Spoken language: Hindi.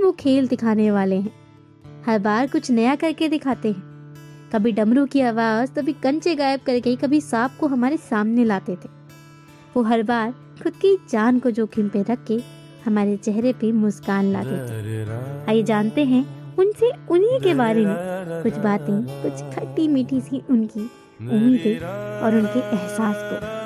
वो खेल दिखाने वाले हैं। हर बार कुछ नया करके दिखाते हैं। कभी डमरू की आवाज़ कभी कंचे गायब करके कभी सांप को हमारे सामने लाते थे। वो हर बार खुद की जान को जोखिम पे रख के हमारे चेहरे पे मुस्कान लाते थे। आइए जानते हैं उनसे उन्हीं के बारे में। कुछ बातें कुछ खट्टी मीठी सी उनकी उम्मीदें और उनके एहसास को।